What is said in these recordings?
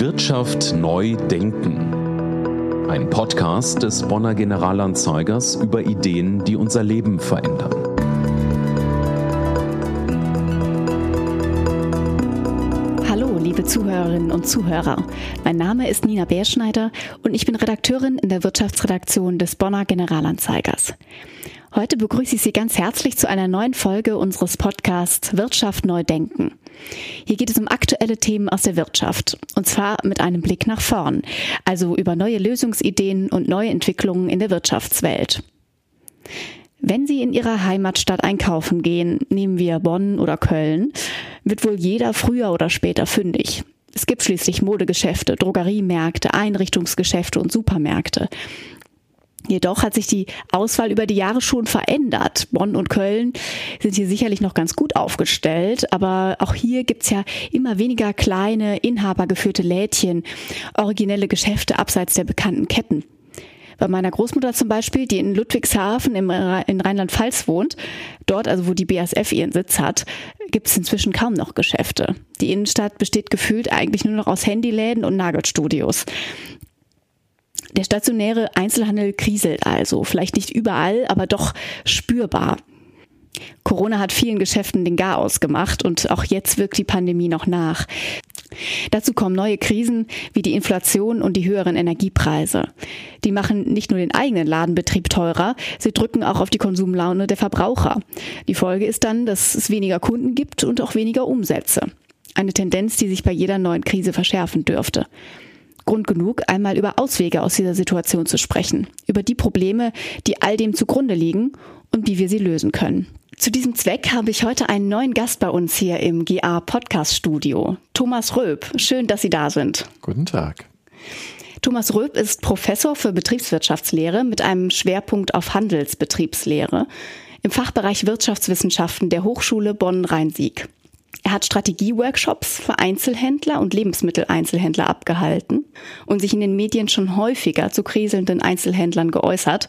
Wirtschaft neu denken. Ein Podcast des Bonner Generalanzeigers über Ideen, die unser Leben verändern. Hallo, liebe Zuhörerinnen und Zuhörer. Mein Name ist Nina Beerschneider und ich bin Redakteurin in der Wirtschaftsredaktion des Bonner Generalanzeigers. Heute begrüße ich Sie ganz herzlich zu einer neuen Folge unseres Podcasts Wirtschaft neu denken. Hier geht es um aktuelle Themen aus der Wirtschaft und zwar mit einem Blick nach vorn, also über neue Lösungsideen und neue Entwicklungen in der Wirtschaftswelt. Wenn Sie in Ihrer Heimatstadt einkaufen gehen, nehmen wir Bonn oder Köln, wird wohl jeder früher oder später fündig. Es gibt schließlich Modegeschäfte, Drogeriemärkte, Einrichtungsgeschäfte und Supermärkte. Jedoch hat sich die Auswahl über die Jahre schon verändert. Bonn und Köln sind hier sicherlich noch ganz gut aufgestellt, aber auch hier gibt's ja immer weniger kleine, inhabergeführte Lädchen, originelle Geschäfte abseits der bekannten Ketten. Bei meiner Großmutter zum Beispiel, die in Ludwigshafen im, in Rheinland-Pfalz wohnt, dort also wo die BASF ihren Sitz hat, gibt es inzwischen kaum noch Geschäfte. Die Innenstadt besteht gefühlt eigentlich nur noch aus Handyläden und Nagelstudios. Der stationäre Einzelhandel kriselt also, vielleicht nicht überall, aber doch spürbar. Corona hat vielen Geschäften den Garaus gemacht und auch jetzt wirkt die Pandemie noch nach. Dazu kommen neue Krisen wie die Inflation und die höheren Energiepreise. Die machen nicht nur den eigenen Ladenbetrieb teurer, sie drücken auch auf die Konsumlaune der Verbraucher. Die Folge ist dann, dass es weniger Kunden gibt und auch weniger Umsätze. Eine Tendenz, die sich bei jeder neuen Krise verschärfen dürfte. Grund genug, einmal über Auswege aus dieser Situation zu sprechen, über die Probleme, die all dem zugrunde liegen und wie wir sie lösen können. Zu diesem Zweck habe ich heute einen neuen Gast bei uns hier im GA Podcast Studio, Thomas Röb. Schön, dass Sie da sind. Guten Tag. Thomas Röb ist Professor für Betriebswirtschaftslehre mit einem Schwerpunkt auf Handelsbetriebslehre im Fachbereich Wirtschaftswissenschaften der Hochschule Bonn-Rhein-Sieg. Er hat Strategieworkshops für Einzelhändler und Lebensmitteleinzelhändler abgehalten und sich in den Medien schon häufiger zu kriselnden Einzelhändlern geäußert,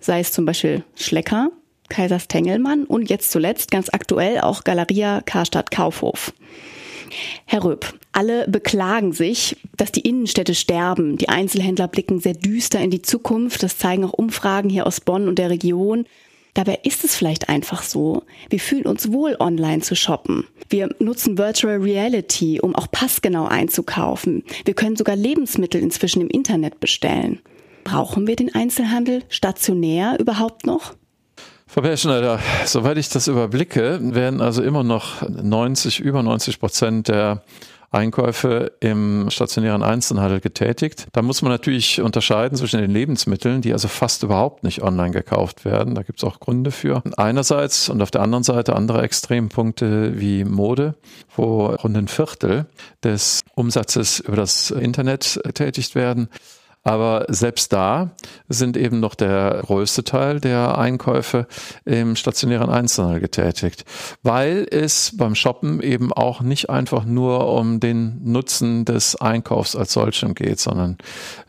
sei es zum Beispiel Schlecker, Kaisers Tengelmann und jetzt zuletzt ganz aktuell auch Galeria Karstadt Kaufhof. Herr Röb, alle beklagen sich, dass die Innenstädte sterben. Die Einzelhändler blicken sehr düster in die Zukunft. Das zeigen auch Umfragen hier aus Bonn und der Region. Dabei ist es vielleicht einfach so. Wir fühlen uns wohl, online zu shoppen. Wir nutzen Virtual Reality, um auch passgenau einzukaufen. Wir können sogar Lebensmittel inzwischen im Internet bestellen. Brauchen wir den Einzelhandel stationär überhaupt noch? Frau Berschneider, soweit ich das überblicke, werden also immer noch 90, über 90 Prozent der Einkäufe im stationären Einzelhandel getätigt. Da muss man natürlich unterscheiden zwischen den Lebensmitteln, die also fast überhaupt nicht online gekauft werden. Da gibt es auch Gründe für. Einerseits und auf der anderen Seite andere Extrempunkte wie Mode, wo rund ein Viertel des Umsatzes über das Internet tätigt werden. Aber selbst da sind eben noch der größte Teil der Einkäufe im stationären Einzelhandel getätigt, weil es beim Shoppen eben auch nicht einfach nur um den Nutzen des Einkaufs als solchem geht, sondern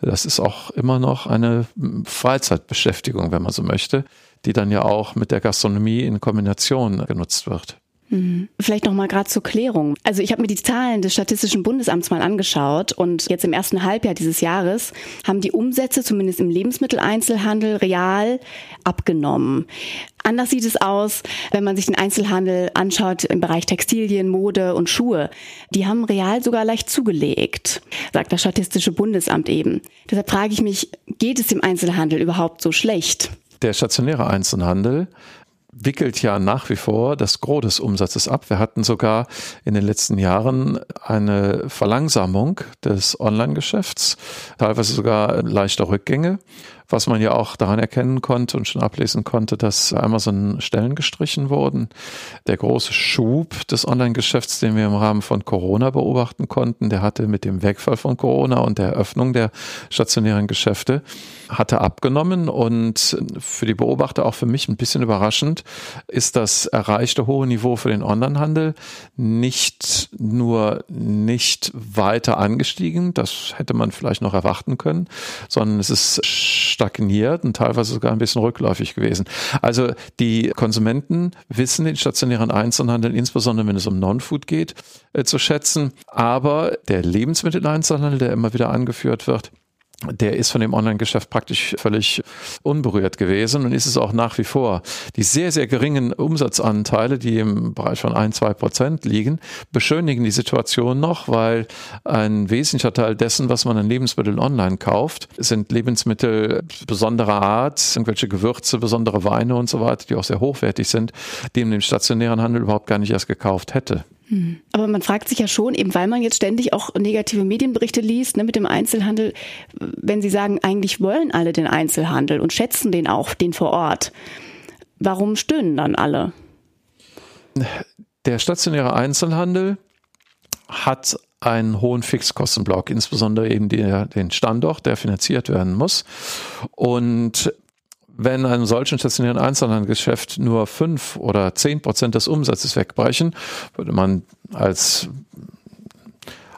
das ist auch immer noch eine Freizeitbeschäftigung, wenn man so möchte, die dann ja auch mit der Gastronomie in Kombination genutzt wird. Mhm. Vielleicht noch mal gerade zur Klärung. Also ich habe mir die Zahlen des Statistischen Bundesamts mal angeschaut und jetzt im ersten Halbjahr dieses Jahres haben die Umsätze zumindest im Lebensmitteleinzelhandel real abgenommen. Anders sieht es aus, wenn man sich den Einzelhandel anschaut im Bereich Textilien, Mode und Schuhe. Die haben real sogar leicht zugelegt, sagt das Statistische Bundesamt eben. Deshalb frage ich mich, geht es dem Einzelhandel überhaupt so schlecht? Der stationäre Einzelhandel wickelt ja nach wie vor das Gros des Umsatzes ab. Wir hatten sogar in den letzten Jahren eine Verlangsamung des Online-Geschäfts, teilweise sogar leichte Rückgänge was man ja auch daran erkennen konnte und schon ablesen konnte, dass Amazon Stellen gestrichen wurden. Der große Schub des Online-Geschäfts, den wir im Rahmen von Corona beobachten konnten, der hatte mit dem Wegfall von Corona und der Eröffnung der stationären Geschäfte, hatte abgenommen und für die Beobachter auch für mich ein bisschen überraschend ist das erreichte hohe Niveau für den Onlinehandel nicht nur nicht weiter angestiegen, das hätte man vielleicht noch erwarten können, sondern es ist stagniert und teilweise sogar ein bisschen rückläufig gewesen. Also die Konsumenten wissen den stationären Einzelhandel, insbesondere wenn es um Non-Food geht, äh, zu schätzen. Aber der Lebensmitteleinzelhandel, der immer wieder angeführt wird, der ist von dem Online-Geschäft praktisch völlig unberührt gewesen und ist es auch nach wie vor. Die sehr, sehr geringen Umsatzanteile, die im Bereich von ein, zwei Prozent liegen, beschönigen die Situation noch, weil ein wesentlicher Teil dessen, was man an Lebensmitteln online kauft, sind Lebensmittel besonderer Art, irgendwelche Gewürze, besondere Weine und so weiter, die auch sehr hochwertig sind, die in dem stationären Handel überhaupt gar nicht erst gekauft hätte. Aber man fragt sich ja schon, eben weil man jetzt ständig auch negative Medienberichte liest ne, mit dem Einzelhandel, wenn Sie sagen, eigentlich wollen alle den Einzelhandel und schätzen den auch, den vor Ort, warum stöhnen dann alle? Der stationäre Einzelhandel hat einen hohen Fixkostenblock, insbesondere eben die, den Standort, der finanziert werden muss. Und wenn einem solchen stationären Einzelhandelsgeschäft nur fünf oder zehn Prozent des Umsatzes wegbrechen, würde man als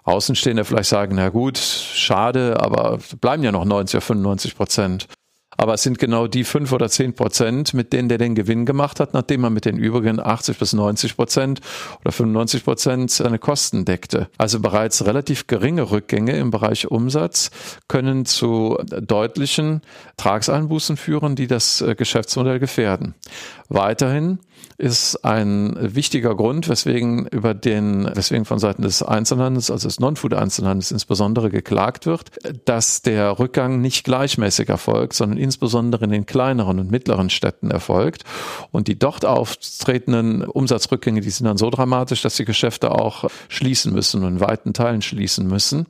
Außenstehender vielleicht sagen, na gut, schade, aber bleiben ja noch 90 oder 95 Prozent. Aber es sind genau die fünf oder zehn Prozent, mit denen der den Gewinn gemacht hat, nachdem er mit den übrigen 80 bis 90 Prozent oder 95 Prozent seine Kosten deckte. Also bereits relativ geringe Rückgänge im Bereich Umsatz können zu deutlichen Tragseinbußen führen, die das äh, Geschäftsmodell gefährden. Weiterhin ist ein wichtiger Grund, weswegen über den, weswegen von Seiten des Einzelhandels, also des Non-Food-Einzelhandels insbesondere geklagt wird, dass der Rückgang nicht gleichmäßig erfolgt, sondern insbesondere in den kleineren und mittleren Städten erfolgt. Und die dort auftretenden Umsatzrückgänge, die sind dann so dramatisch, dass die Geschäfte auch schließen müssen und in weiten Teilen schließen müssen.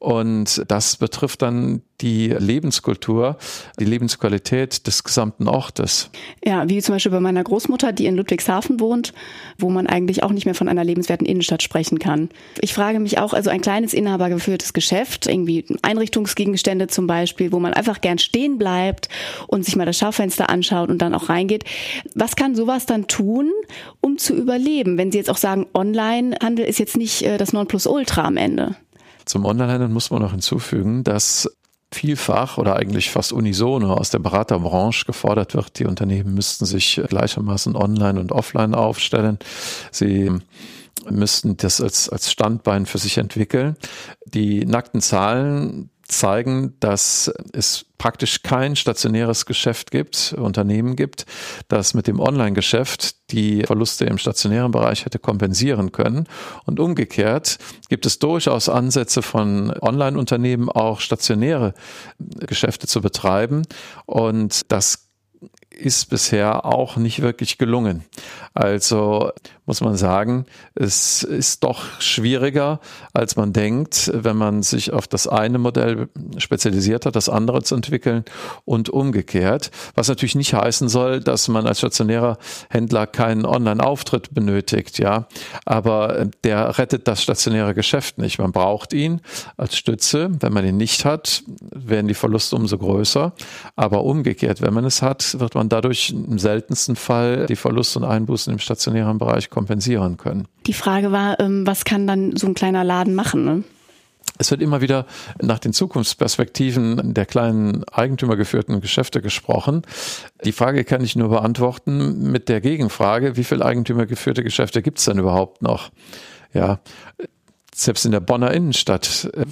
Und das betrifft dann die Lebenskultur, die Lebensqualität des gesamten Ortes. Ja, wie zum Beispiel bei meiner Großmutter, die in Ludwigshafen wohnt, wo man eigentlich auch nicht mehr von einer lebenswerten Innenstadt sprechen kann. Ich frage mich auch, also ein kleines inhabergeführtes Geschäft, irgendwie Einrichtungsgegenstände zum Beispiel, wo man einfach gern stehen bleibt und sich mal das Schaufenster anschaut und dann auch reingeht. Was kann sowas dann tun, um zu überleben, wenn Sie jetzt auch sagen, Onlinehandel ist jetzt nicht äh, das Nonplusultra am Ende? Zum Onlinehandel muss man noch hinzufügen, dass vielfach oder eigentlich fast unisono aus der Beraterbranche gefordert wird, die Unternehmen müssten sich gleichermaßen online und offline aufstellen. Sie müssten das als, als Standbein für sich entwickeln. Die nackten Zahlen zeigen, dass es praktisch kein stationäres Geschäft gibt, Unternehmen gibt, das mit dem Online-Geschäft die Verluste im stationären Bereich hätte kompensieren können. Und umgekehrt gibt es durchaus Ansätze von Online-Unternehmen auch stationäre Geschäfte zu betreiben. Und das ist bisher auch nicht wirklich gelungen. Also muss man sagen, es ist doch schwieriger, als man denkt, wenn man sich auf das eine Modell spezialisiert hat, das andere zu entwickeln und umgekehrt. Was natürlich nicht heißen soll, dass man als stationärer Händler keinen Online-Auftritt benötigt, ja. Aber der rettet das stationäre Geschäft nicht. Man braucht ihn als Stütze. Wenn man ihn nicht hat, werden die Verluste umso größer. Aber umgekehrt, wenn man es hat, wird man dadurch im seltensten Fall die Verluste und Einbußen im stationären Bereich kompensieren können. Die Frage war, ähm, was kann dann so ein kleiner Laden machen? Ne? Es wird immer wieder nach den Zukunftsperspektiven der kleinen eigentümergeführten Geschäfte gesprochen. Die Frage kann ich nur beantworten mit der Gegenfrage, wie viele eigentümergeführte Geschäfte gibt es denn überhaupt noch? Ja, selbst in der Bonner Innenstadt, äh,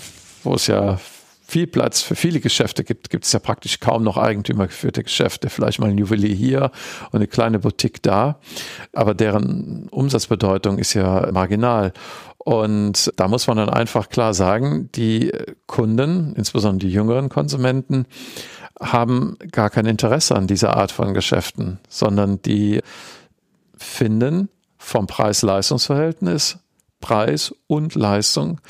wo es ja viel Platz für viele Geschäfte gibt, gibt es ja praktisch kaum noch eigentümergeführte Geschäfte. Vielleicht mal ein Juwelier hier und eine kleine Boutique da. Aber deren Umsatzbedeutung ist ja marginal. Und da muss man dann einfach klar sagen, die Kunden, insbesondere die jüngeren Konsumenten, haben gar kein Interesse an dieser Art von Geschäften, sondern die finden vom Preis-Leistungs-Verhältnis Preis und Leistung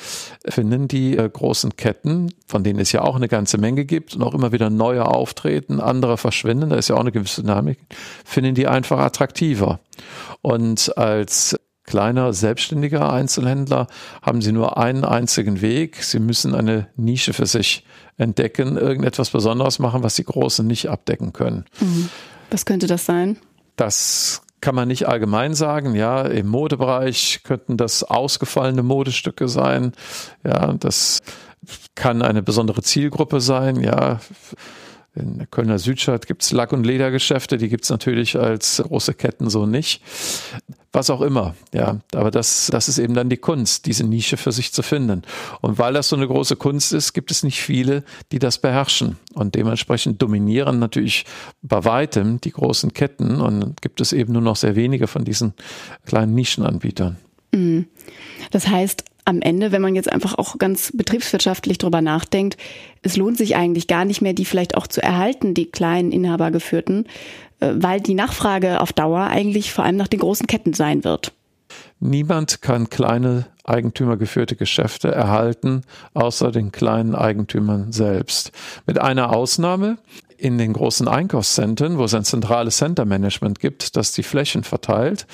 finden die äh, großen Ketten, von denen es ja auch eine ganze Menge gibt und auch immer wieder neue auftreten, andere verschwinden, da ist ja auch eine gewisse Dynamik, finden die einfach attraktiver. Und als kleiner selbstständiger Einzelhändler haben sie nur einen einzigen Weg. Sie müssen eine Nische für sich entdecken, irgendetwas Besonderes machen, was die Großen nicht abdecken können. Mhm. Was könnte das sein? Das kann man nicht allgemein sagen. Ja, im Modebereich könnten das ausgefallene Modestücke sein. Ja, das kann eine besondere Zielgruppe sein. Ja, In der Kölner Südstadt gibt es Lack- und Ledergeschäfte, die gibt es natürlich als große Ketten so nicht. Was auch immer, ja. Aber das, das ist eben dann die Kunst, diese Nische für sich zu finden. Und weil das so eine große Kunst ist, gibt es nicht viele, die das beherrschen. Und dementsprechend dominieren natürlich bei weitem die großen Ketten und gibt es eben nur noch sehr wenige von diesen kleinen Nischenanbietern. Mhm. Das heißt, am Ende, wenn man jetzt einfach auch ganz betriebswirtschaftlich drüber nachdenkt, es lohnt sich eigentlich gar nicht mehr, die vielleicht auch zu erhalten, die kleinen Inhabergeführten, äh, weil die Nachfrage auf Dauer eigentlich vor allem nach den großen Ketten sein wird. Niemand kann kleine eigentümergeführte Geschäfte erhalten, außer den kleinen Eigentümern selbst. Mit einer Ausnahme. In den großen Einkaufszentren, wo es ein zentrales Center-Management gibt, das die Flächen verteilt,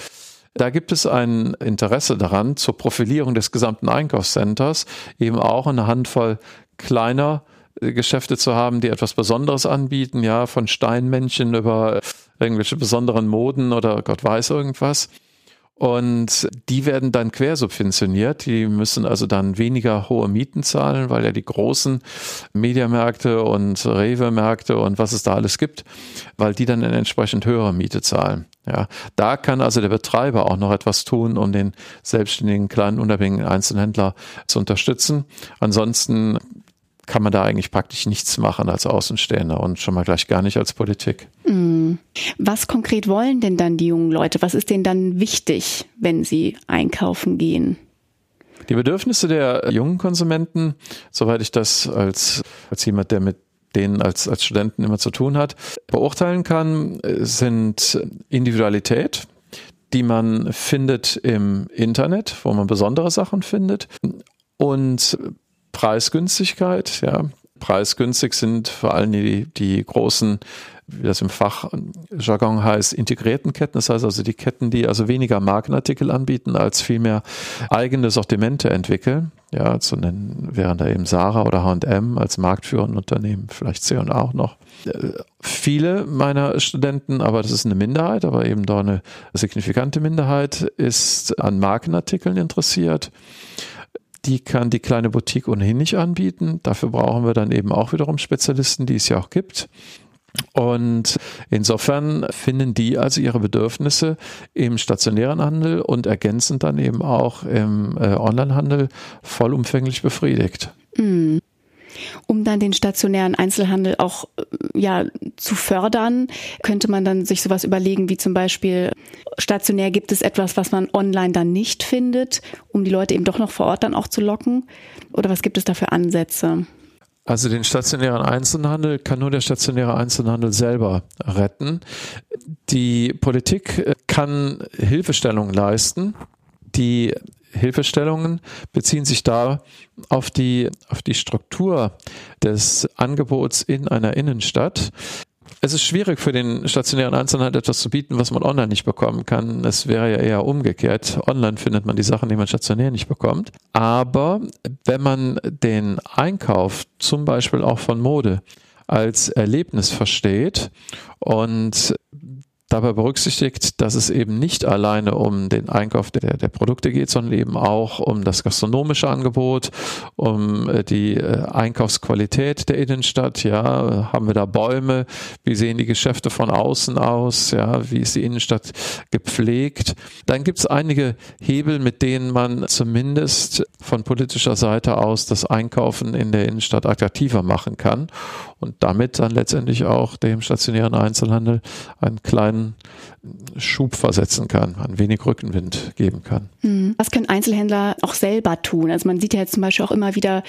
da gibt es ein Interesse daran, zur Profilierung des gesamten Einkaufscenters eben auch eine Handvoll kleiner äh, Geschäfte zu haben, die etwas Besonderes anbieten, ja, von Steinmännchen über irgendwelche besonderen Moden oder Gott weiß irgendwas. Und die werden dann quersubventioniert. Die müssen also dann weniger hohe Mieten zahlen, weil ja die großen Mediamärkte und Rewe-Märkte und was es da alles gibt, weil die dann eine entsprechend höhere Miete zahlen. Ja, da kann also der Betreiber auch noch etwas tun, um den selbstständigen kleinen unabhängigen Einzelhändler zu unterstützen. Ansonsten kann man da eigentlich praktisch nichts machen als Außenstehender und schon mal gleich gar nicht als Politik. Mm. Was konkret wollen denn dann die jungen Leute? Was ist denen dann wichtig, wenn sie einkaufen gehen? Die Bedürfnisse der jungen Konsumenten, soweit ich das als, als jemand, der mit denen als, als Studenten immer zu tun hat, beurteilen kann, sind Individualität, die man findet im Internet, wo man besondere Sachen findet und Preisgünstigkeit, ja. Preisgünstig sind vor allem die, die großen, wie das im Fachjargon heißt, integrierten Ketten. Das heißt also die Ketten, die also weniger Markenartikel anbieten, als vielmehr eigene Sortimente entwickeln. Ja, zu nennen wären da eben Sarah oder H&M als marktführende Unternehmen, vielleicht C&A auch noch. Viele meiner Studenten, aber das ist eine Minderheit, aber eben doch eine signifikante Minderheit, ist an Markenartikeln interessiert die kann die kleine Boutique ohnehin nicht anbieten. Dafür brauchen wir dann eben auch wiederum Spezialisten, die es ja auch gibt. Und insofern finden die also ihre Bedürfnisse im stationären Handel und ergänzend dann eben auch im äh, Onlinehandel vollumfänglich befriedigt. Mhm um dann den stationären Einzelhandel auch ja zu fördern, könnte man dann sich sowas überlegen, wie zum Beispiel stationär gibt es etwas, was man online dann nicht findet, um die Leute eben doch noch vor Ort dann auch zu locken? Oder was gibt es da für Ansätze? Also den stationären Einzelhandel kann nur der stationäre Einzelhandel selber retten. Die Politik kann Hilfestellung leisten. Die Hilfestellungen beziehen sich da auf die, auf die Struktur des Angebots in einer Innenstadt. Es ist schwierig für den stationären Einzelhandel etwas zu bieten, was man online nicht bekommen kann. Es wäre ja eher umgekehrt. Online findet man die Sachen, die man stationär nicht bekommt. Aber wenn man den Einkauf zum Beispiel auch von Mode als Erlebnis versteht und dabei berücksichtigt, dass es eben nicht alleine um den Einkauf der, der Produkte geht, sondern eben auch um das gastronomische Angebot, um äh, die äh, Einkaufsqualität der Innenstadt. Ja, haben wir da Bäume? Wie sehen die Geschäfte von außen aus? Ja, wie ist die Innenstadt gepflegt? Dann gibt es einige Hebel, mit denen man zumindest von politischer Seite aus das Einkaufen in der Innenstadt attraktiver machen kann und damit dann letztendlich auch dem stationären Einzelhandel einen kleinen Schub versetzen kann, ein wenig Rückenwind geben kann. Hm. Was können Einzelhändler auch selber tun? Also man sieht ja jetzt zum Beispiel auch immer wieder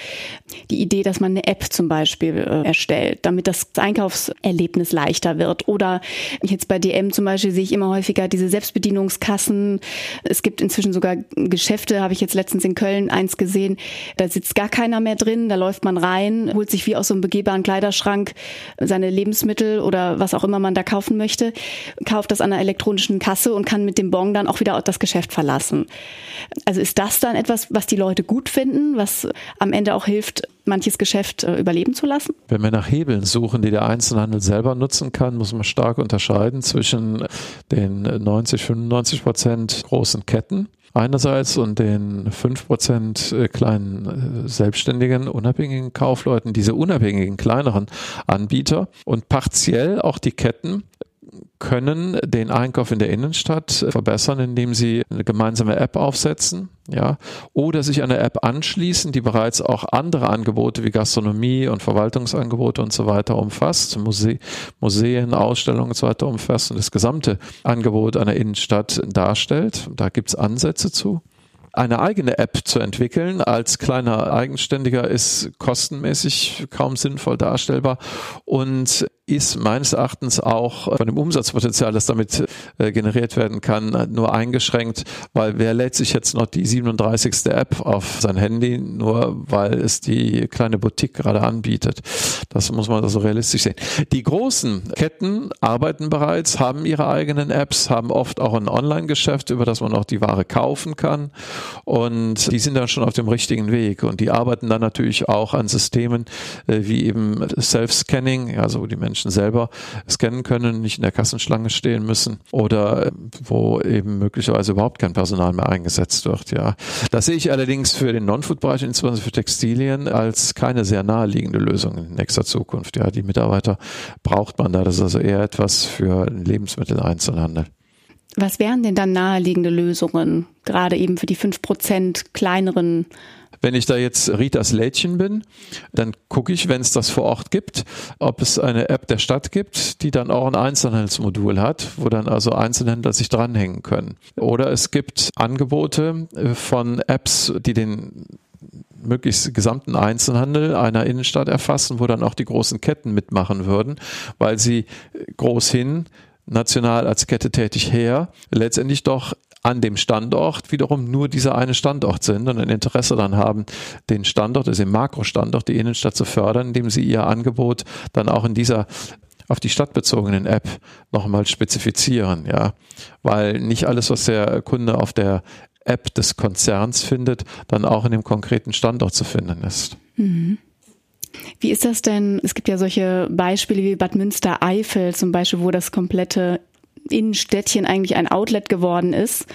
die Idee, dass man eine App zum Beispiel äh, erstellt, damit das Einkaufserlebnis leichter wird. Oder jetzt bei DM zum Beispiel sehe ich immer häufiger diese Selbstbedienungskassen. Es gibt inzwischen sogar Geschäfte, habe ich jetzt letztens in Köln eins gesehen, da sitzt gar keiner mehr drin, da läuft man rein, holt sich wie aus so einem begehbaren Kleiderschrank seine Lebensmittel oder was auch immer man da kaufen möchte, kauft das an einer elektronischen Kasse und kann mit dem Bon dann auch wieder das Geschäft verlassen. Also ist das dann etwas, was die Leute gut finden, was am Ende auch hilft, manches Geschäft äh, überleben zu lassen? Wenn wir nach Hebeln suchen, die der Einzelhandel selber nutzen kann, muss man stark unterscheiden zwischen den 90, 95 Prozent großen Ketten einerseits und den fünf Prozent äh, kleinen äh, selbstständigen, unabhängigen Kaufleuten, diese unabhängigen kleineren Anbieter und partiell auch die Ketten, können den Einkauf in der Innenstadt verbessern, indem sie eine gemeinsame App aufsetzen, ja, oder sich eine App anschließen, die bereits auch andere Angebote wie Gastronomie und Verwaltungsangebote und so weiter umfasst, Muse Museen, Ausstellungen und so weiter umfasst und das gesamte Angebot einer Innenstadt darstellt. Da gibt es Ansätze zu eine eigene App zu entwickeln als kleiner Eigenständiger ist kostenmäßig kaum sinnvoll darstellbar und ist meines Erachtens auch von dem Umsatzpotenzial, das damit äh, generiert werden kann, nur eingeschränkt, weil wer lädt sich jetzt noch die 37. App auf sein Handy, nur weil es die kleine Boutique gerade anbietet. Das muss man also realistisch sehen. Die großen Ketten arbeiten bereits, haben ihre eigenen Apps, haben oft auch ein Online-Geschäft, über das man auch die Ware kaufen kann und die sind dann schon auf dem richtigen Weg und die arbeiten dann natürlich auch an Systemen äh, wie eben Self-Scanning, also wo die Menschen Menschen selber scannen können, nicht in der Kassenschlange stehen müssen oder wo eben möglicherweise überhaupt kein Personal mehr eingesetzt wird. Ja, das sehe ich allerdings für den Non-Food-Bereich, insbesondere für Textilien, als keine sehr naheliegende Lösung in nächster Zukunft. Ja, die Mitarbeiter braucht man da. Das ist also eher etwas für den Lebensmitteleinzelhandel. Was wären denn dann naheliegende Lösungen, gerade eben für die fünf Prozent kleineren wenn ich da jetzt Ritas Lädchen bin, dann gucke ich, wenn es das vor Ort gibt, ob es eine App der Stadt gibt, die dann auch ein Einzelhandelsmodul hat, wo dann also Einzelhändler sich dranhängen können. Oder es gibt Angebote äh, von Apps, die den möglichst gesamten Einzelhandel einer Innenstadt erfassen, wo dann auch die großen Ketten mitmachen würden, weil sie groß hin national als Kette tätig her, letztendlich doch an dem Standort wiederum nur dieser eine Standort sind und ein Interesse dann haben, den Standort, also den Makrostandort, die Innenstadt zu fördern, indem sie ihr Angebot dann auch in dieser auf die stadtbezogenen App nochmal spezifizieren, ja. Weil nicht alles, was der Kunde auf der App des Konzerns findet, dann auch in dem konkreten Standort zu finden ist. Mhm. Wie ist das denn? Es gibt ja solche Beispiele wie Bad Münster-Eifel zum Beispiel, wo das komplette Innenstädtchen eigentlich ein Outlet geworden ist.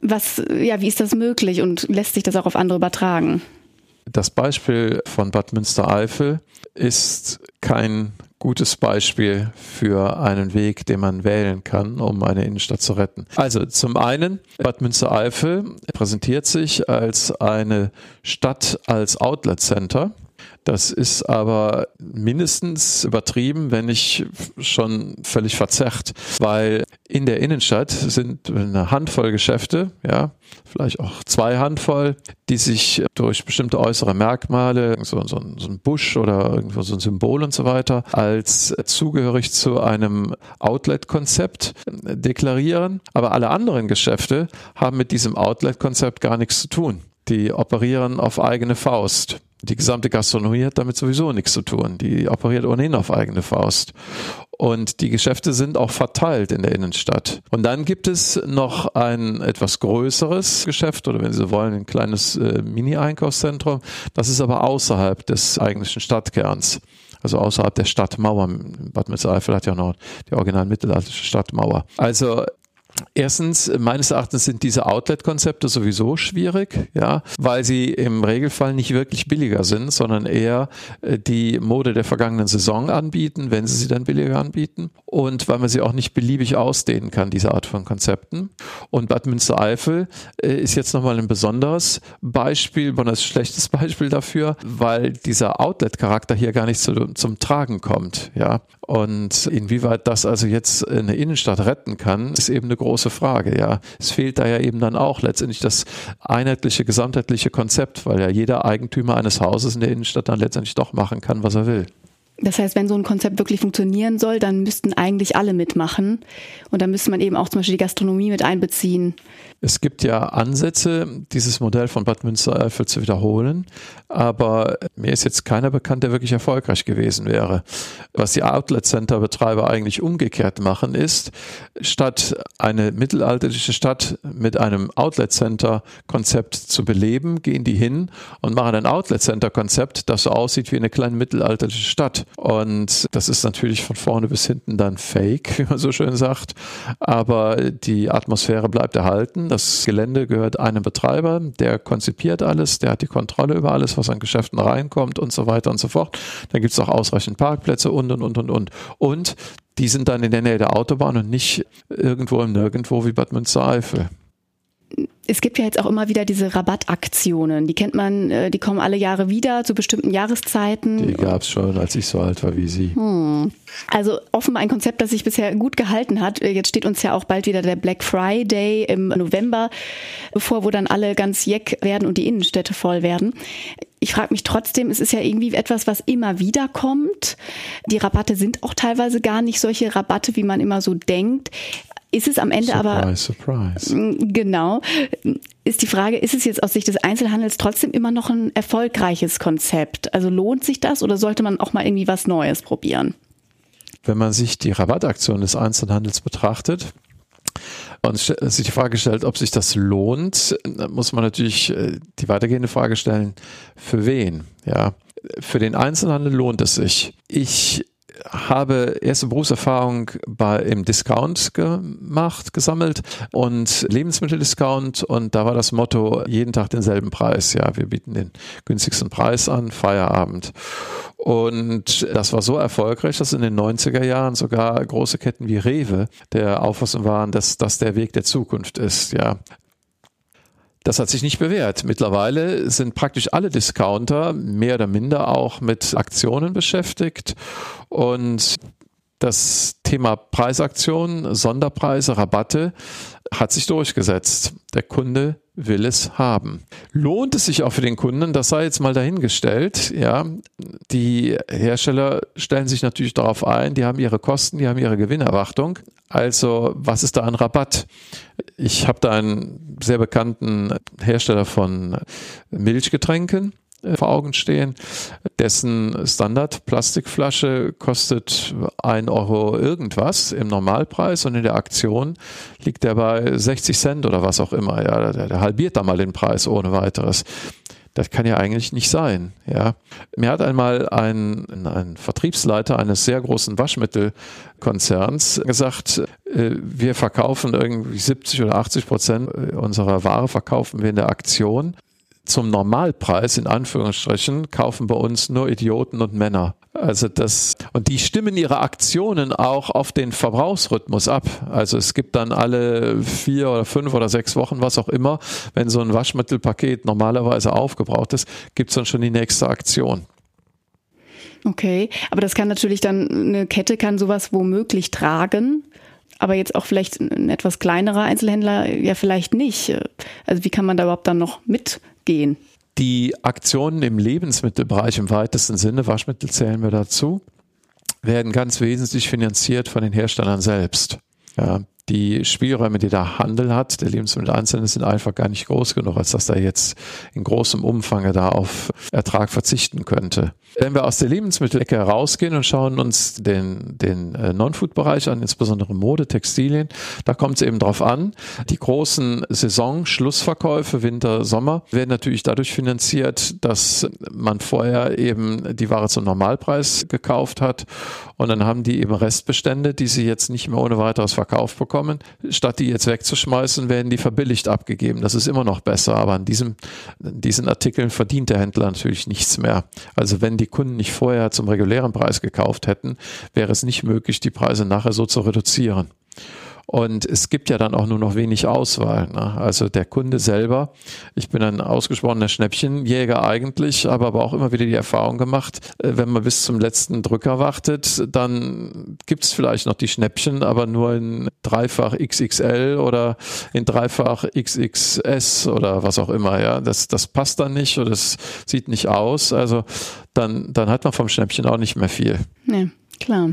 Was, ja, wie ist das möglich und lässt sich das auch auf andere übertragen? Das Beispiel von Bad Münstereifel ist kein gutes Beispiel für einen Weg, den man wählen kann, um eine Innenstadt zu retten. Also zum einen, Bad Münstereifel präsentiert sich als eine Stadt als Outlet Center das ist aber mindestens übertrieben, wenn nicht schon völlig verzerrt, weil in der Innenstadt sind eine Handvoll Geschäfte, ja, vielleicht auch zwei Handvoll, die sich durch bestimmte äußere Merkmale, so, so, so ein Busch oder irgendwo so ein Symbol und so weiter, als zugehörig zu einem Outlet-Konzept deklarieren. Aber alle anderen Geschäfte haben mit diesem Outlet-Konzept gar nichts zu tun. Die operieren auf eigene Faust. Die gesamte Gastronomie hat damit sowieso nichts zu tun. Die operiert ohnehin auf eigene Faust. Und die Geschäfte sind auch verteilt in der Innenstadt. Und dann gibt es noch ein etwas größeres Geschäft oder wenn Sie wollen, ein kleines äh, Mini-Einkaufszentrum. Das ist aber außerhalb des eigentlichen Stadtkerns. Also außerhalb der Stadtmauer. Bad Mitzereifel hat ja noch die original mittelalterliche Stadtmauer. Also Erstens, meines Erachtens sind diese Outlet-Konzepte sowieso schwierig, ja, weil sie im Regelfall nicht wirklich billiger sind, sondern eher äh, die Mode der vergangenen Saison anbieten, wenn sie sie dann billiger anbieten und weil man sie auch nicht beliebig ausdehnen kann, diese Art von Konzepten. Und Bad Münstereifel äh, ist jetzt nochmal ein besonderes Beispiel, ein schlechtes Beispiel dafür, weil dieser Outlet-Charakter hier gar nicht zu, zum Tragen kommt, ja. Und inwieweit das also jetzt eine Innenstadt retten kann, ist eben eine große Frage. Ja, es fehlt da ja eben dann auch letztendlich das einheitliche, gesamtheitliche Konzept, weil ja jeder Eigentümer eines Hauses in der Innenstadt dann letztendlich doch machen kann, was er will. Das heißt, wenn so ein Konzept wirklich funktionieren soll, dann müssten eigentlich alle mitmachen. Und dann müsste man eben auch zum Beispiel die Gastronomie mit einbeziehen. Es gibt ja Ansätze, dieses Modell von Bad Münstereifel zu wiederholen, aber mir ist jetzt keiner bekannt, der wirklich erfolgreich gewesen wäre. Was die Outlet-Center-Betreiber eigentlich umgekehrt machen, ist, statt eine mittelalterliche Stadt mit einem Outlet-Center-Konzept zu beleben, gehen die hin und machen ein Outlet-Center-Konzept, das so aussieht wie eine kleine mittelalterliche Stadt. Und das ist natürlich von vorne bis hinten dann fake, wie man so schön sagt. Aber die Atmosphäre bleibt erhalten. Das Gelände gehört einem Betreiber, der konzipiert alles, der hat die Kontrolle über alles, was an Geschäften reinkommt und so weiter und so fort. Dann gibt es auch ausreichend Parkplätze und und und und und. Und die sind dann in der Nähe der Autobahn und nicht irgendwo im Nirgendwo wie Bad Münstereifel es gibt ja jetzt auch immer wieder diese Rabattaktionen. Die kennt man, äh, die kommen alle Jahre wieder zu bestimmten Jahreszeiten. Die gab es schon, als ich so alt war wie Sie. Hm. Also offenbar ein Konzept, das sich bisher gut gehalten hat. Äh, jetzt steht uns ja auch bald wieder der Black Friday im November bevor, wo dann alle ganz jeck werden und die Innenstädte voll werden. Ich frage mich trotzdem, es ist ja irgendwie etwas, was immer wieder kommt. Die Rabatte sind auch teilweise gar nicht solche Rabatte, wie man immer so denkt. Ist es am Ende surprise, aber. Surprise. Mm, genau. Ist die Frage, ist es jetzt aus Sicht des Einzelhandels trotzdem immer noch ein erfolgreiches Konzept? Also lohnt sich das oder sollte man auch mal irgendwie was Neues probieren? Wenn man sich die Rabattaktion des Einzelhandels betrachtet, und sich die Frage stellt, ob sich das lohnt, muss man natürlich äh, die weitergehende Frage stellen, für wen? Ja, für den Einzelhandel lohnt es sich. Ich habe erste Berufserfahrung bei, im Discount gemacht, gesammelt und Lebensmitteldiscount und da war das Motto jeden Tag denselben Preis. Ja, wir bieten den günstigsten Preis an, Feierabend. Und das war so erfolgreich, dass in den 90er Jahren sogar große Ketten wie Rewe der Auffassung waren, dass das der Weg der Zukunft ist. Ja, das hat sich nicht bewährt. Mittlerweile sind praktisch alle Discounter mehr oder minder auch mit Aktionen beschäftigt und das Thema Preisaktionen, Sonderpreise, Rabatte hat sich durchgesetzt. Der Kunde will es haben. Lohnt es sich auch für den Kunden? Das sei jetzt mal dahingestellt. Ja, die Hersteller stellen sich natürlich darauf ein. Die haben ihre Kosten, die haben ihre Gewinnerwartung. Also, was ist da ein Rabatt? Ich habe da einen sehr bekannten Hersteller von Milchgetränken vor Augen stehen. Dessen Standard-Plastikflasche kostet ein Euro irgendwas im Normalpreis und in der Aktion liegt der bei 60 Cent oder was auch immer. Ja, der, der halbiert da mal den Preis ohne weiteres. Das kann ja eigentlich nicht sein. Ja. Mir hat einmal ein, ein Vertriebsleiter eines sehr großen Waschmittelkonzerns gesagt, äh, wir verkaufen irgendwie 70 oder 80 Prozent unserer Ware verkaufen wir in der Aktion zum Normalpreis in Anführungsstrichen kaufen bei uns nur Idioten und Männer. Also das und die stimmen ihre Aktionen auch auf den Verbrauchsrhythmus ab. Also es gibt dann alle vier oder fünf oder sechs Wochen, was auch immer, wenn so ein Waschmittelpaket normalerweise aufgebraucht ist, gibt es dann schon die nächste Aktion. Okay, aber das kann natürlich dann eine Kette kann sowas womöglich tragen aber jetzt auch vielleicht ein etwas kleinerer Einzelhändler ja vielleicht nicht. Also wie kann man da überhaupt dann noch mit gehen? Die Aktionen im Lebensmittelbereich im weitesten Sinne, Waschmittel zählen wir dazu, werden ganz wesentlich finanziert von den Herstellern selbst. Ja, die Spielräume, die der Handel hat, der Lebensmitteleinzelne, sind einfach gar nicht groß genug, als dass er jetzt in großem Umfang da auf Ertrag verzichten könnte. Wenn wir aus der Lebensmittelecke herausgehen und schauen uns den, den äh, Non-Food-Bereich an, insbesondere Mode, Textilien, da kommt es eben drauf an. Die großen Saison-Schlussverkäufe, Winter, Sommer, werden natürlich dadurch finanziert, dass man vorher eben die Ware zum Normalpreis gekauft hat und dann haben die eben Restbestände, die sie jetzt nicht mehr ohne weiteres verkauft bekommen. Statt die jetzt wegzuschmeißen, werden die verbilligt abgegeben. Das ist immer noch besser, aber an diesem, diesen Artikeln verdient der Händler natürlich nichts mehr. Also wenn die Kunden nicht vorher zum regulären Preis gekauft hätten, wäre es nicht möglich, die Preise nachher so zu reduzieren. Und es gibt ja dann auch nur noch wenig Auswahl. Ne? Also der Kunde selber, ich bin ein ausgesprochener Schnäppchenjäger eigentlich, habe aber auch immer wieder die Erfahrung gemacht, äh, wenn man bis zum letzten Drücker wartet, dann gibt es vielleicht noch die Schnäppchen, aber nur in dreifach XXL oder in dreifach XXS oder was auch immer. Ja, das, das passt dann nicht oder es sieht nicht aus. Also dann, dann hat man vom Schnäppchen auch nicht mehr viel. Ja, klar.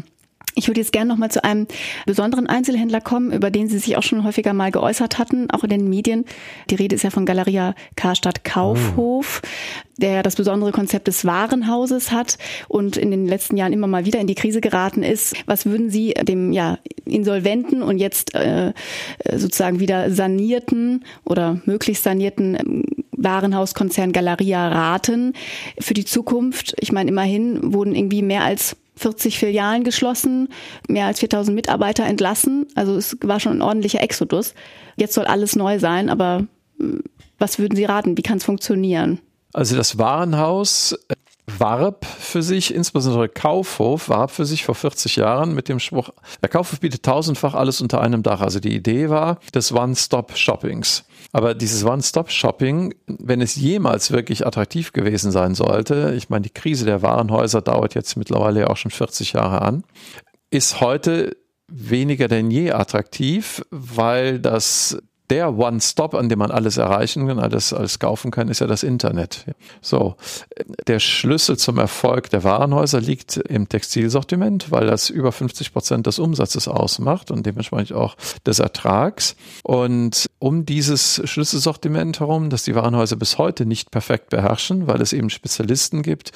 Ich würde jetzt gerne noch mal zu einem besonderen Einzelhändler kommen, über den Sie sich auch schon häufiger mal geäußert hatten, auch in den Medien. Die Rede ist ja von Galeria Karstadt Kaufhof, der das besondere Konzept des Warenhauses hat und in den letzten Jahren immer mal wieder in die Krise geraten ist. Was würden Sie dem ja insolventen und jetzt äh, sozusagen wieder sanierten oder möglichst sanierten ähm, Warenhauskonzern Galeria raten für die Zukunft? Ich meine, immerhin wurden irgendwie mehr als 40 Filialen geschlossen, mehr als 4000 Mitarbeiter entlassen. Also es war schon ein ordentlicher Exodus. Jetzt soll alles neu sein, aber hm, was würden Sie raten? Wie kann es funktionieren? Also das Warenhaus warb für sich, insbesondere Kaufhof, warb für sich vor 40 Jahren mit dem Spruch, der Kaufhof bietet tausendfach alles unter einem Dach. Also die Idee war des One-Stop-Shoppings. Aber dieses One-Stop-Shopping, wenn es jemals wirklich attraktiv gewesen sein sollte, ich meine, die Krise der Warenhäuser dauert jetzt mittlerweile ja auch schon 40 Jahre an, ist heute weniger denn je attraktiv, weil das der One-Stop, an dem man alles erreichen kann, alles, alles kaufen kann, ist ja das Internet. So. Der Schlüssel zum Erfolg der Warenhäuser liegt im Textilsortiment, weil das über 50 Prozent des Umsatzes ausmacht und dementsprechend auch des Ertrags. Und um dieses Schlüsselsortiment herum, das die Warenhäuser bis heute nicht perfekt beherrschen, weil es eben Spezialisten gibt,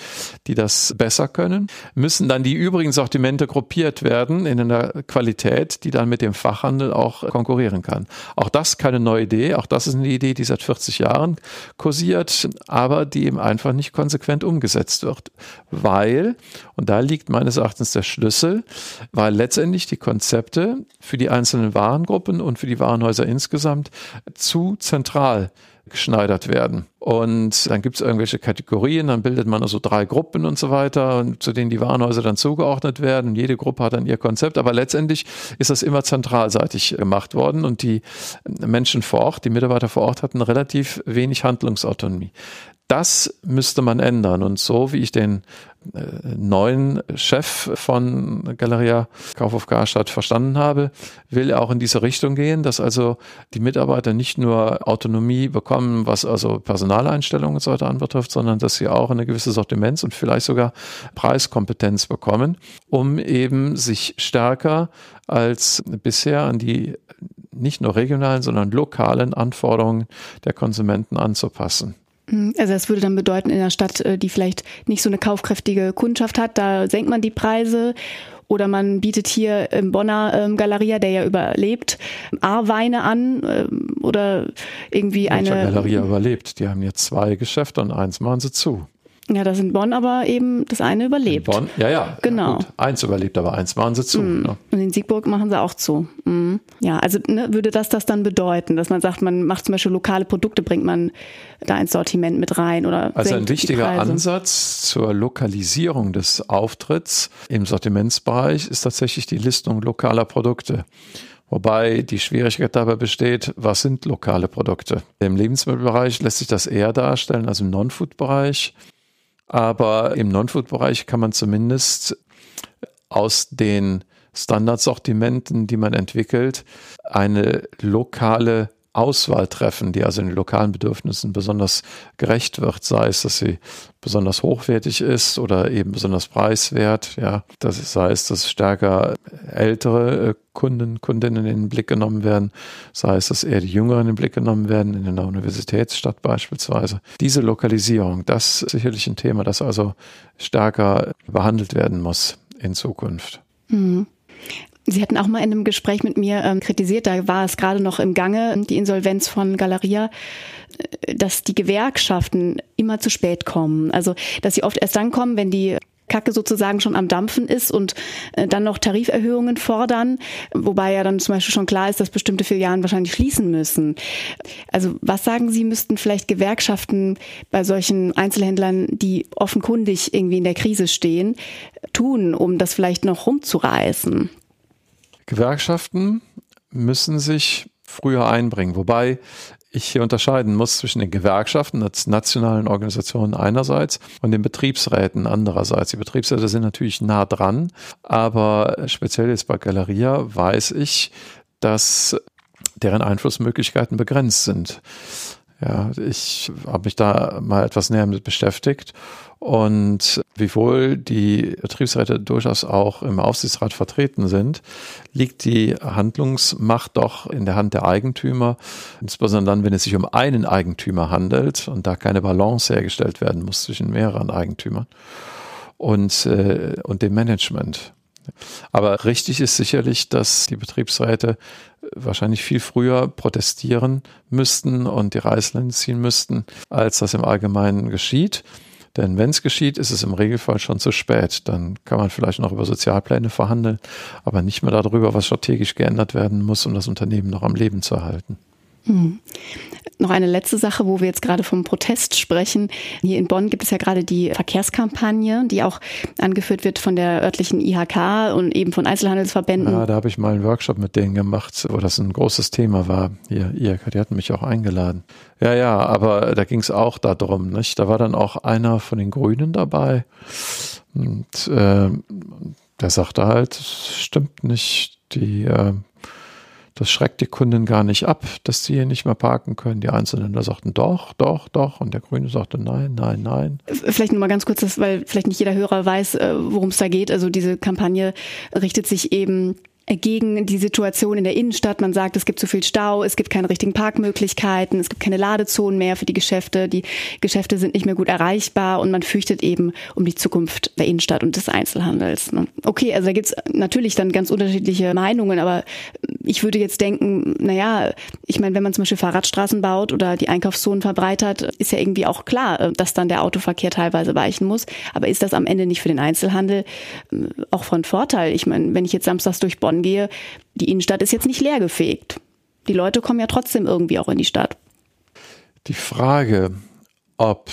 die das besser können, müssen dann die übrigen Sortimente gruppiert werden in einer Qualität, die dann mit dem Fachhandel auch konkurrieren kann. Auch das keine neue Idee. Auch das ist eine Idee, die seit 40 Jahren kursiert, aber die eben einfach nicht konsequent umgesetzt wird. Weil, und da liegt meines Erachtens der Schlüssel, weil letztendlich die Konzepte für die einzelnen Warengruppen und für die Warenhäuser insgesamt zu zentral geschneidert werden. Und dann gibt es irgendwelche Kategorien, dann bildet man also drei Gruppen und so weiter, zu denen die Warenhäuser dann zugeordnet werden. Jede Gruppe hat dann ihr Konzept, aber letztendlich ist das immer zentralseitig gemacht worden und die Menschen vor Ort, die Mitarbeiter vor Ort hatten relativ wenig Handlungsautonomie. Das müsste man ändern. Und so wie ich den äh, neuen Chef von Galeria Kaufhof Garstadt verstanden habe, will er auch in diese Richtung gehen, dass also die Mitarbeiter nicht nur Autonomie bekommen, was also Personaleinstellungen und so weiter anbetrifft, sondern dass sie auch eine gewisse Sortiments- und vielleicht sogar Preiskompetenz bekommen, um eben sich stärker als bisher an die nicht nur regionalen, sondern lokalen Anforderungen der Konsumenten anzupassen. Mhm. Also das würde dann bedeuten, in einer Stadt, äh, die vielleicht nicht so eine kaufkräftige Kundschaft hat, da senkt man die Preise oder man bietet hier im Bonner ähm, Galeria, der ja überlebt, A-Weine an ähm, oder irgendwie eine. Galeria überlebt. Die haben jetzt zwei Geschäfte und eins machen sie zu. Ja, das in Bonn aber eben das eine überlebt. In Bonn, ja, ja. Genau. Ja, eins überlebt, aber eins machen sie zu. Mm. Ne? Und in Siegburg machen sie auch zu. Mm. Ja, also ne, würde das das dann bedeuten, dass man sagt, man macht zum Beispiel lokale Produkte, bringt man da ins Sortiment mit rein oder Also ein wichtiger Ansatz zur Lokalisierung des Auftritts im Sortimentsbereich ist tatsächlich die Listung lokaler Produkte. Wobei die Schwierigkeit dabei besteht, was sind lokale Produkte? Im Lebensmittelbereich lässt sich das eher darstellen als im Non-Food-Bereich. Aber im Non-Food-Bereich kann man zumindest aus den Standardsortimenten, die man entwickelt, eine lokale Auswahl treffen, die also den lokalen Bedürfnissen besonders gerecht wird, sei es, dass sie besonders hochwertig ist oder eben besonders preiswert, ja, das sei es, dass stärker ältere äh, Kunden, Kundinnen in den Blick genommen werden, sei es, dass eher die Jüngeren in den Blick genommen werden, in einer Universitätsstadt beispielsweise. Diese Lokalisierung, das ist sicherlich ein Thema, das also stärker behandelt werden muss in Zukunft. Mhm. Sie hatten auch mal in einem Gespräch mit mir ähm, kritisiert, da war es gerade noch im Gange, die Insolvenz von Galeria, äh, dass die Gewerkschaften immer zu spät kommen. Also, dass sie oft erst dann kommen, wenn die Kacke sozusagen schon am Dampfen ist und äh, dann noch Tariferhöhungen fordern, wobei ja dann zum Beispiel schon klar ist, dass bestimmte Filialen wahrscheinlich schließen müssen. Also was sagen Sie, müssten vielleicht Gewerkschaften bei solchen Einzelhändlern, die offenkundig irgendwie in der Krise stehen, tun, um das vielleicht noch rumzureißen? Gewerkschaften müssen sich früher einbringen, wobei ich hier unterscheiden muss zwischen den Gewerkschaften als nationalen Organisationen einerseits und den Betriebsräten andererseits. Die Betriebsräte sind natürlich nah dran, aber speziell jetzt bei Galeria weiß ich, dass deren Einflussmöglichkeiten begrenzt sind. Ja, ich habe mich da mal etwas näher mit beschäftigt und wiewohl die Betriebsräte durchaus auch im Aufsichtsrat vertreten sind, liegt die Handlungsmacht doch in der Hand der Eigentümer, insbesondere dann, wenn es sich um einen Eigentümer handelt und da keine Balance hergestellt werden muss zwischen mehreren Eigentümern und, äh, und dem Management. Aber richtig ist sicherlich, dass die Betriebsräte wahrscheinlich viel früher protestieren müssten und die Reißleine ziehen müssten, als das im Allgemeinen geschieht. Denn wenn es geschieht, ist es im Regelfall schon zu spät. Dann kann man vielleicht noch über Sozialpläne verhandeln, aber nicht mehr darüber, was strategisch geändert werden muss, um das Unternehmen noch am Leben zu erhalten. Noch eine letzte Sache, wo wir jetzt gerade vom Protest sprechen. Hier in Bonn gibt es ja gerade die Verkehrskampagne, die auch angeführt wird von der örtlichen IHK und eben von Einzelhandelsverbänden. Ja, da habe ich mal einen Workshop mit denen gemacht, wo das ein großes Thema war. Hier, IHK, die hatten mich auch eingeladen. Ja, ja, aber da ging es auch darum, nicht? Da war dann auch einer von den Grünen dabei. Und äh, der sagte halt, stimmt nicht, die äh, das schreckt die Kunden gar nicht ab, dass sie hier nicht mehr parken können. Die Einzelnen da sagten doch, doch, doch. Und der Grüne sagte nein, nein, nein. Vielleicht nur mal ganz kurz, weil vielleicht nicht jeder Hörer weiß, äh, worum es da geht. Also diese Kampagne richtet sich eben gegen die Situation in der Innenstadt. Man sagt, es gibt zu viel Stau, es gibt keine richtigen Parkmöglichkeiten, es gibt keine Ladezonen mehr für die Geschäfte, die Geschäfte sind nicht mehr gut erreichbar und man fürchtet eben um die Zukunft der Innenstadt und des Einzelhandels. Ne? Okay, also da gibt's natürlich dann ganz unterschiedliche Meinungen, aber ich würde jetzt denken, naja, ich meine, wenn man zum Beispiel Fahrradstraßen baut oder die Einkaufszonen verbreitert, ist ja irgendwie auch klar, dass dann der Autoverkehr teilweise weichen muss. Aber ist das am Ende nicht für den Einzelhandel äh, auch von Vorteil? Ich meine, wenn ich jetzt samstags durch Bonn gehe, die Innenstadt ist jetzt nicht leergefegt. Die Leute kommen ja trotzdem irgendwie auch in die Stadt. Die Frage, ob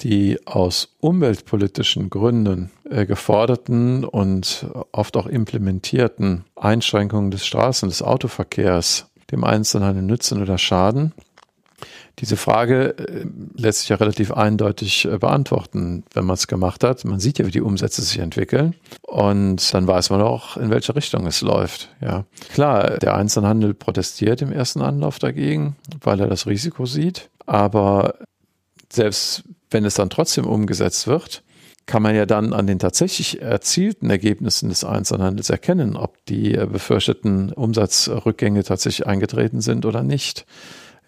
die aus umweltpolitischen Gründen äh, geforderten und oft auch implementierten Einschränkungen des Straßen- des Autoverkehrs dem Einzelnen nützen oder schaden, diese Frage äh, lässt sich ja relativ eindeutig äh, beantworten, wenn man es gemacht hat. Man sieht ja, wie die Umsätze sich entwickeln und dann weiß man auch, in welche Richtung es läuft. Ja, klar, der Einzelhandel protestiert im ersten Anlauf dagegen, weil er das Risiko sieht. Aber selbst wenn es dann trotzdem umgesetzt wird, kann man ja dann an den tatsächlich erzielten Ergebnissen des Einzelhandels erkennen, ob die äh, befürchteten Umsatzrückgänge tatsächlich eingetreten sind oder nicht.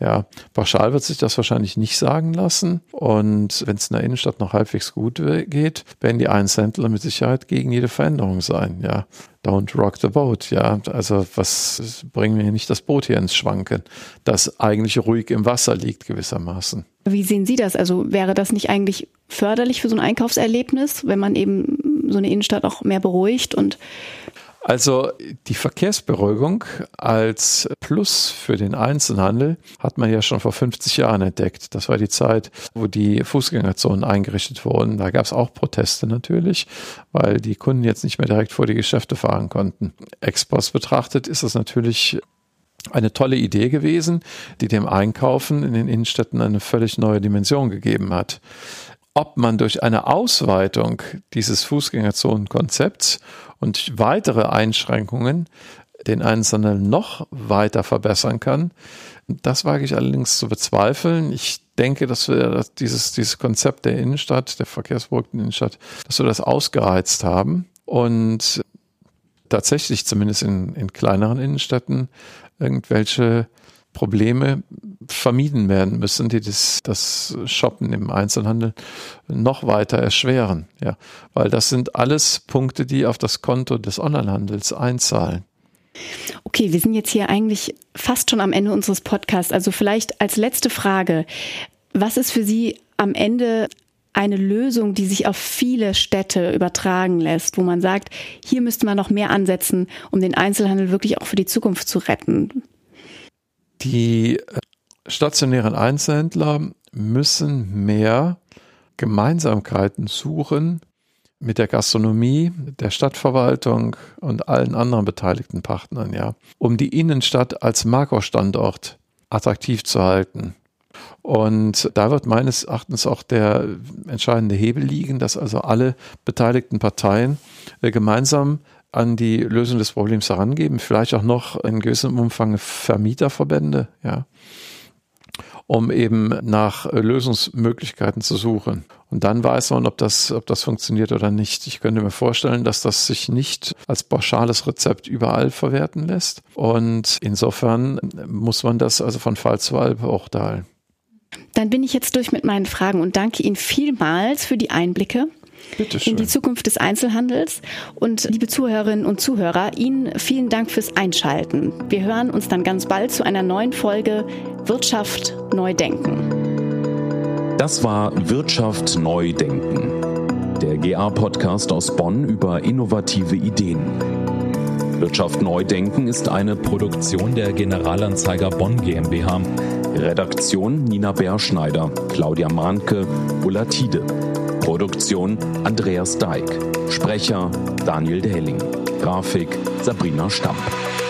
Ja, pauschal wird sich das wahrscheinlich nicht sagen lassen. Und wenn es in der Innenstadt noch halbwegs gut geht, werden die Einzelhändler mit Sicherheit gegen jede Veränderung sein. Ja, don't rock the boat. Ja, also was bringen wir nicht das Boot hier ins Schwanken, das eigentlich ruhig im Wasser liegt gewissermaßen. Wie sehen Sie das? Also wäre das nicht eigentlich förderlich für so ein Einkaufserlebnis, wenn man eben so eine Innenstadt auch mehr beruhigt und also die Verkehrsberuhigung als Plus für den Einzelhandel hat man ja schon vor 50 Jahren entdeckt. Das war die Zeit, wo die Fußgängerzonen eingerichtet wurden. Da gab es auch Proteste natürlich, weil die Kunden jetzt nicht mehr direkt vor die Geschäfte fahren konnten. Expos betrachtet ist das natürlich eine tolle Idee gewesen, die dem Einkaufen in den Innenstädten eine völlig neue Dimension gegeben hat. Ob man durch eine Ausweitung dieses Fußgängerzonenkonzepts und weitere Einschränkungen den Einzelnen noch weiter verbessern kann. Das wage ich allerdings zu bezweifeln. Ich denke, dass wir dieses, dieses Konzept der Innenstadt, der verkehrsberuhigten Innenstadt, dass wir das ausgereizt haben und tatsächlich zumindest in, in kleineren Innenstädten irgendwelche Probleme vermieden werden müssen, die das, das Shoppen im Einzelhandel noch weiter erschweren. Ja, weil das sind alles Punkte, die auf das Konto des Onlinehandels einzahlen. Okay, wir sind jetzt hier eigentlich fast schon am Ende unseres Podcasts. Also vielleicht als letzte Frage. Was ist für Sie am Ende eine Lösung, die sich auf viele Städte übertragen lässt, wo man sagt, hier müsste man noch mehr ansetzen, um den Einzelhandel wirklich auch für die Zukunft zu retten? Die äh, stationären Einzelhändler müssen mehr Gemeinsamkeiten suchen mit der Gastronomie, der Stadtverwaltung und allen anderen beteiligten Partnern, ja, um die Innenstadt als Makro-Standort attraktiv zu halten. Und da wird meines Erachtens auch der entscheidende Hebel liegen, dass also alle beteiligten Parteien äh, gemeinsam an die Lösung des Problems herangeben, vielleicht auch noch in gewissem Umfang Vermieterverbände, ja, um eben nach Lösungsmöglichkeiten zu suchen. Und dann weiß man, ob das, ob das funktioniert oder nicht. Ich könnte mir vorstellen, dass das sich nicht als pauschales Rezept überall verwerten lässt. Und insofern muss man das also von Fall zu Fall beurteilen. Dann bin ich jetzt durch mit meinen Fragen und danke Ihnen vielmals für die Einblicke in die Zukunft des Einzelhandels. Und liebe Zuhörerinnen und Zuhörer, Ihnen vielen Dank fürs Einschalten. Wir hören uns dann ganz bald zu einer neuen Folge Wirtschaft neu denken. Das war Wirtschaft neu denken. Der GA-Podcast aus Bonn über innovative Ideen. Wirtschaft neu denken ist eine Produktion der Generalanzeiger Bonn GmbH. Redaktion Nina Berschneider, Claudia Mahnke, Ulla Tiede. Produktion Andreas Dijk. Sprecher Daniel Dehling. Grafik Sabrina Stamp.